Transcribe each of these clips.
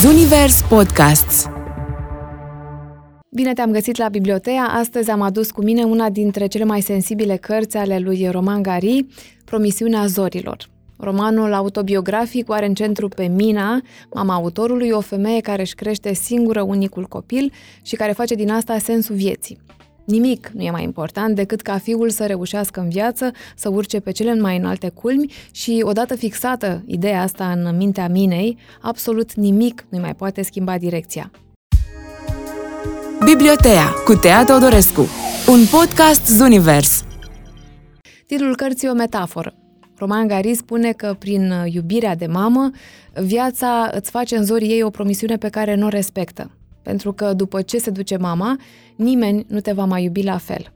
Zunivers Podcasts Bine te-am găsit la Bibliotea. Astăzi am adus cu mine una dintre cele mai sensibile cărți ale lui Roman Gari, Promisiunea Zorilor. Romanul autobiografic are în centru pe Mina, mama autorului, o femeie care își crește singură unicul copil și care face din asta sensul vieții. Nimic nu e mai important decât ca fiul să reușească în viață, să urce pe cele mai înalte culmi și, odată fixată ideea asta în mintea minei, absolut nimic nu mai poate schimba direcția. Bibliotea cu Tea Teodorescu Un podcast Zunivers Titlul cărții e o metaforă. Roman Gari spune că prin iubirea de mamă, viața îți face în zorii ei o promisiune pe care nu o respectă. Pentru că după ce se duce mama, nimeni nu te va mai iubi la fel.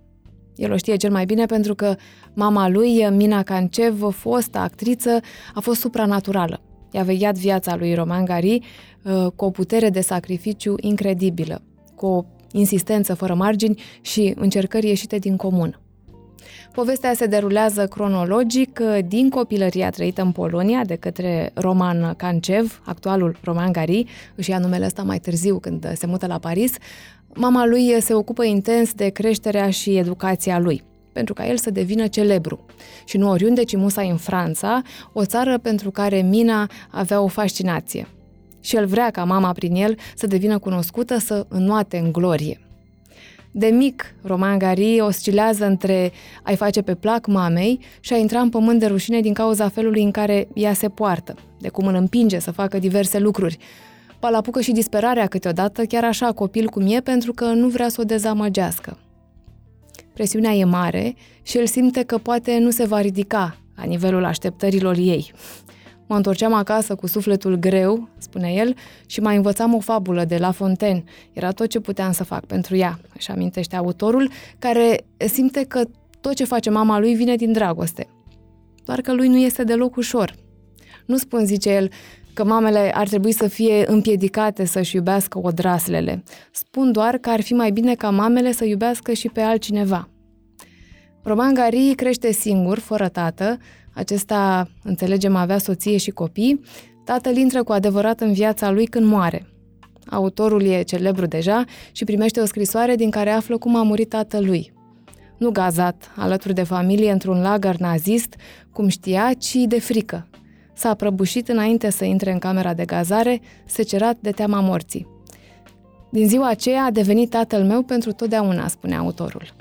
El o știe cel mai bine pentru că mama lui, Mina Cancev, fostă actriță, a fost supranaturală. I-a vegheat viața lui Roman Gari uh, cu o putere de sacrificiu incredibilă, cu o insistență fără margini și încercări ieșite din comun. Povestea se derulează cronologic uh, din copilăria trăită în Polonia de către Roman Cancev, actualul Roman Gari, își ia numele ăsta mai târziu când se mută la Paris. Mama lui se ocupă intens de creșterea și educația lui pentru ca el să devină celebru. Și nu oriunde, ci musai în Franța, o țară pentru care Mina avea o fascinație. Și el vrea ca mama prin el să devină cunoscută, să înnoate în glorie. De mic, Roman Gari oscilează între a-i face pe plac mamei și a intra în pământ de rușine din cauza felului în care ea se poartă, de cum îl împinge să facă diverse lucruri. Palapucă și disperarea câteodată, chiar așa copil cum e, pentru că nu vrea să o dezamăgească. Presiunea e mare și el simte că poate nu se va ridica la nivelul așteptărilor ei. Mă întorceam acasă cu sufletul greu, spune el, și mai învățam o fabulă de La Fontaine. Era tot ce puteam să fac pentru ea, își amintește autorul, care simte că tot ce face mama lui vine din dragoste. Doar că lui nu este deloc ușor. Nu spun, zice el, că mamele ar trebui să fie împiedicate să-și iubească odraslele. Spun doar că ar fi mai bine ca mamele să iubească și pe altcineva. Roman Gari crește singur, fără tată, acesta, înțelegem, avea soție și copii, tatăl intră cu adevărat în viața lui când moare. Autorul e celebru deja și primește o scrisoare din care află cum a murit tatălui. Nu gazat, alături de familie, într-un lagăr nazist, cum știa, ci de frică. S-a prăbușit înainte să intre în camera de gazare, secerat de teama morții. Din ziua aceea a devenit tatăl meu pentru totdeauna, spune autorul.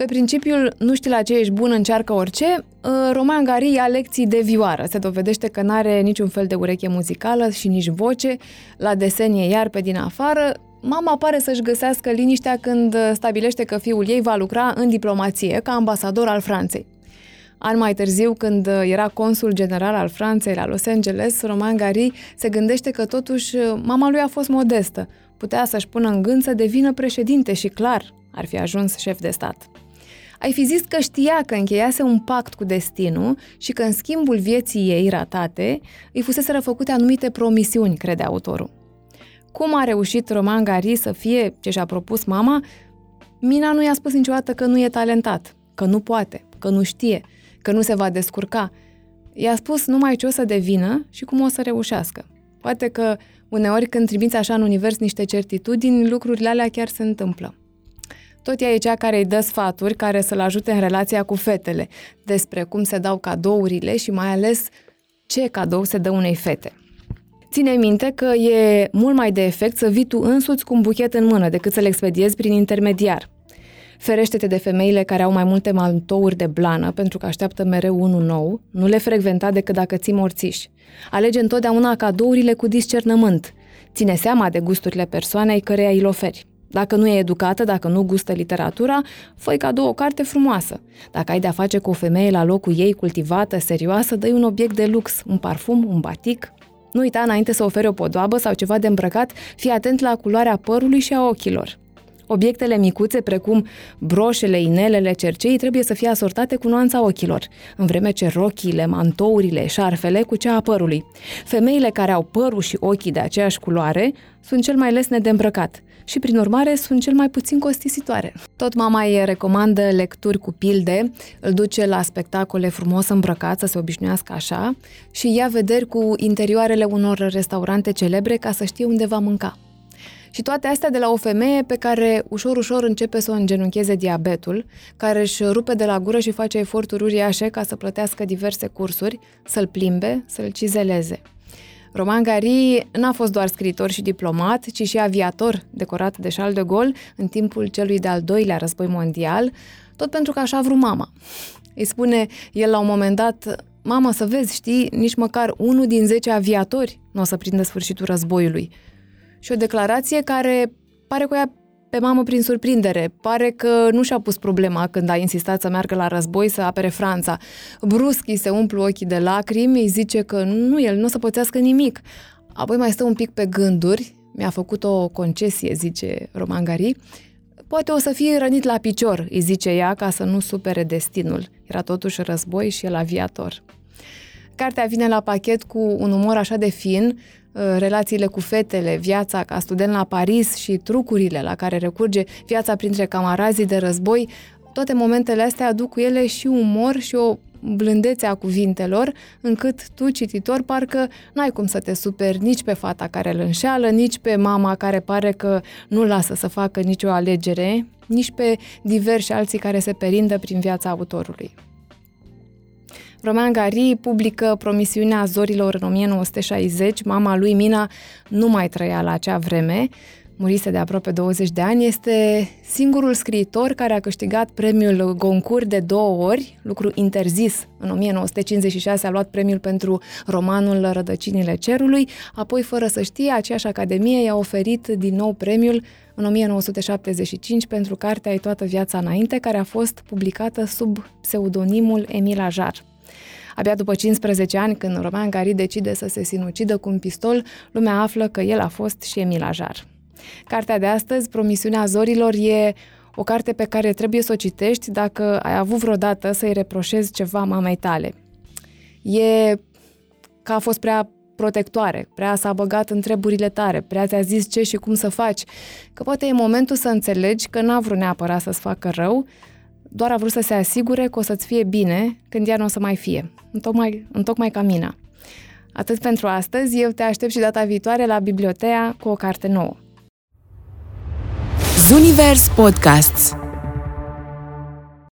Pe principiul nu știi la ce ești bun, încearcă orice, uh, Roman Gari ia lecții de vioară. Se dovedește că nu are niciun fel de ureche muzicală și nici voce, la desenie iar pe din afară. Mama pare să-și găsească liniștea când stabilește că fiul ei va lucra în diplomație ca ambasador al Franței. An mai târziu, când era consul general al Franței la Los Angeles, Roman Gari se gândește că totuși mama lui a fost modestă. Putea să-și pună în gând să devină președinte și clar ar fi ajuns șef de stat. Ai fi zis că știa că încheiase un pact cu destinul și că în schimbul vieții ei ratate îi fusese făcute anumite promisiuni, crede autorul. Cum a reușit Roman Gari să fie ce și-a propus mama? Mina nu i-a spus niciodată că nu e talentat, că nu poate, că nu știe, că nu se va descurca. I-a spus numai ce o să devină și cum o să reușească. Poate că uneori când trimiți așa în univers niște certitudini, lucrurile alea chiar se întâmplă. Tot ea e cea care îi dă sfaturi care să-l ajute în relația cu fetele, despre cum se dau cadourile și mai ales ce cadou se dă unei fete. Ține minte că e mult mai de efect să vii tu însuți cu un buchet în mână decât să-l expediezi prin intermediar. Ferește-te de femeile care au mai multe mantouri de blană pentru că așteaptă mereu unul nou, nu le frecventa decât dacă ții morțiși. Alege întotdeauna cadourile cu discernământ. Ține seama de gusturile persoanei căreia îi oferi. Dacă nu e educată, dacă nu gustă literatura, fă cadou o carte frumoasă. Dacă ai de-a face cu o femeie la locul ei cultivată, serioasă, dă un obiect de lux, un parfum, un batic. Nu uita înainte să oferi o podoabă sau ceva de îmbrăcat, fii atent la culoarea părului și a ochilor. Obiectele micuțe, precum broșele, inelele, cerceii, trebuie să fie asortate cu nuanța ochilor, în vreme ce rochiile, mantourile, șarfele cu cea a părului. Femeile care au părul și ochii de aceeași culoare sunt cel mai lesne de îmbrăcat și, prin urmare, sunt cel mai puțin costisitoare. Tot mama îi recomandă lecturi cu pilde, îl duce la spectacole frumos îmbrăcat, să se obișnuiască așa, și ia vederi cu interioarele unor restaurante celebre ca să știe unde va mânca. Și toate astea de la o femeie pe care ușor, ușor începe să o îngenuncheze diabetul, care își rupe de la gură și face eforturi uriașe ca să plătească diverse cursuri, să-l plimbe, să-l cizeleze. Roman Gary n-a fost doar scriitor și diplomat, ci și aviator decorat de Charles de Gaulle în timpul celui de-al doilea război mondial, tot pentru că așa a vrut mama. Îi spune el la un moment dat, Mama, să vezi, știi, nici măcar unul din 10 aviatori nu o să prindă sfârșitul războiului. Și o declarație care pare că ea pe mamă prin surprindere. Pare că nu și-a pus problema când a insistat să meargă la război să apere Franța. Brusc îi se umplu ochii de lacrimi, îi zice că nu, el nu o să pățească nimic. Apoi mai stă un pic pe gânduri, mi-a făcut o concesie, zice Roman Gari. Poate o să fie rănit la picior, îi zice ea, ca să nu supere destinul. Era totuși război și el aviator. Cartea vine la pachet cu un umor așa de fin, Uh, relațiile cu fetele, viața ca student la Paris și trucurile la care recurge viața printre camarazii de război, toate momentele astea aduc cu ele și umor și o blândețe a cuvintelor, încât tu, cititor, parcă n-ai cum să te superi nici pe fata care îl înșeală, nici pe mama care pare că nu lasă să facă nicio alegere, nici pe diversi alții care se perindă prin viața autorului. Roman Gari publică Promisiunea zorilor în 1960. Mama lui, Mina, nu mai trăia la acea vreme, murise de aproape 20 de ani, este singurul scriitor care a câștigat premiul Goncourt de două ori, lucru interzis. În 1956 a luat premiul pentru romanul Rădăcinile Cerului, apoi, fără să știe, aceeași academie i-a oferit din nou premiul în 1975 pentru cartea Ai toată viața înainte, care a fost publicată sub pseudonimul Emil Ajar. Abia după 15 ani, când Roman Gari decide să se sinucidă cu un pistol, lumea află că el a fost și Emil Ajar. Cartea de astăzi, Promisiunea Zorilor, e o carte pe care trebuie să o citești dacă ai avut vreodată să-i reproșezi ceva mamei tale. E că a fost prea protectoare, prea s-a băgat în treburile tare, prea ți-a zis ce și cum să faci, că poate e momentul să înțelegi că n-a vrut neapărat să-ți facă rău, doar a vrut să se asigure că o să-ți fie bine când ea nu o să mai fie, întocmai, întocmai ca mina. Atât pentru astăzi, eu te aștept și data viitoare la biblioteca cu o carte nouă. Zunivers Podcasts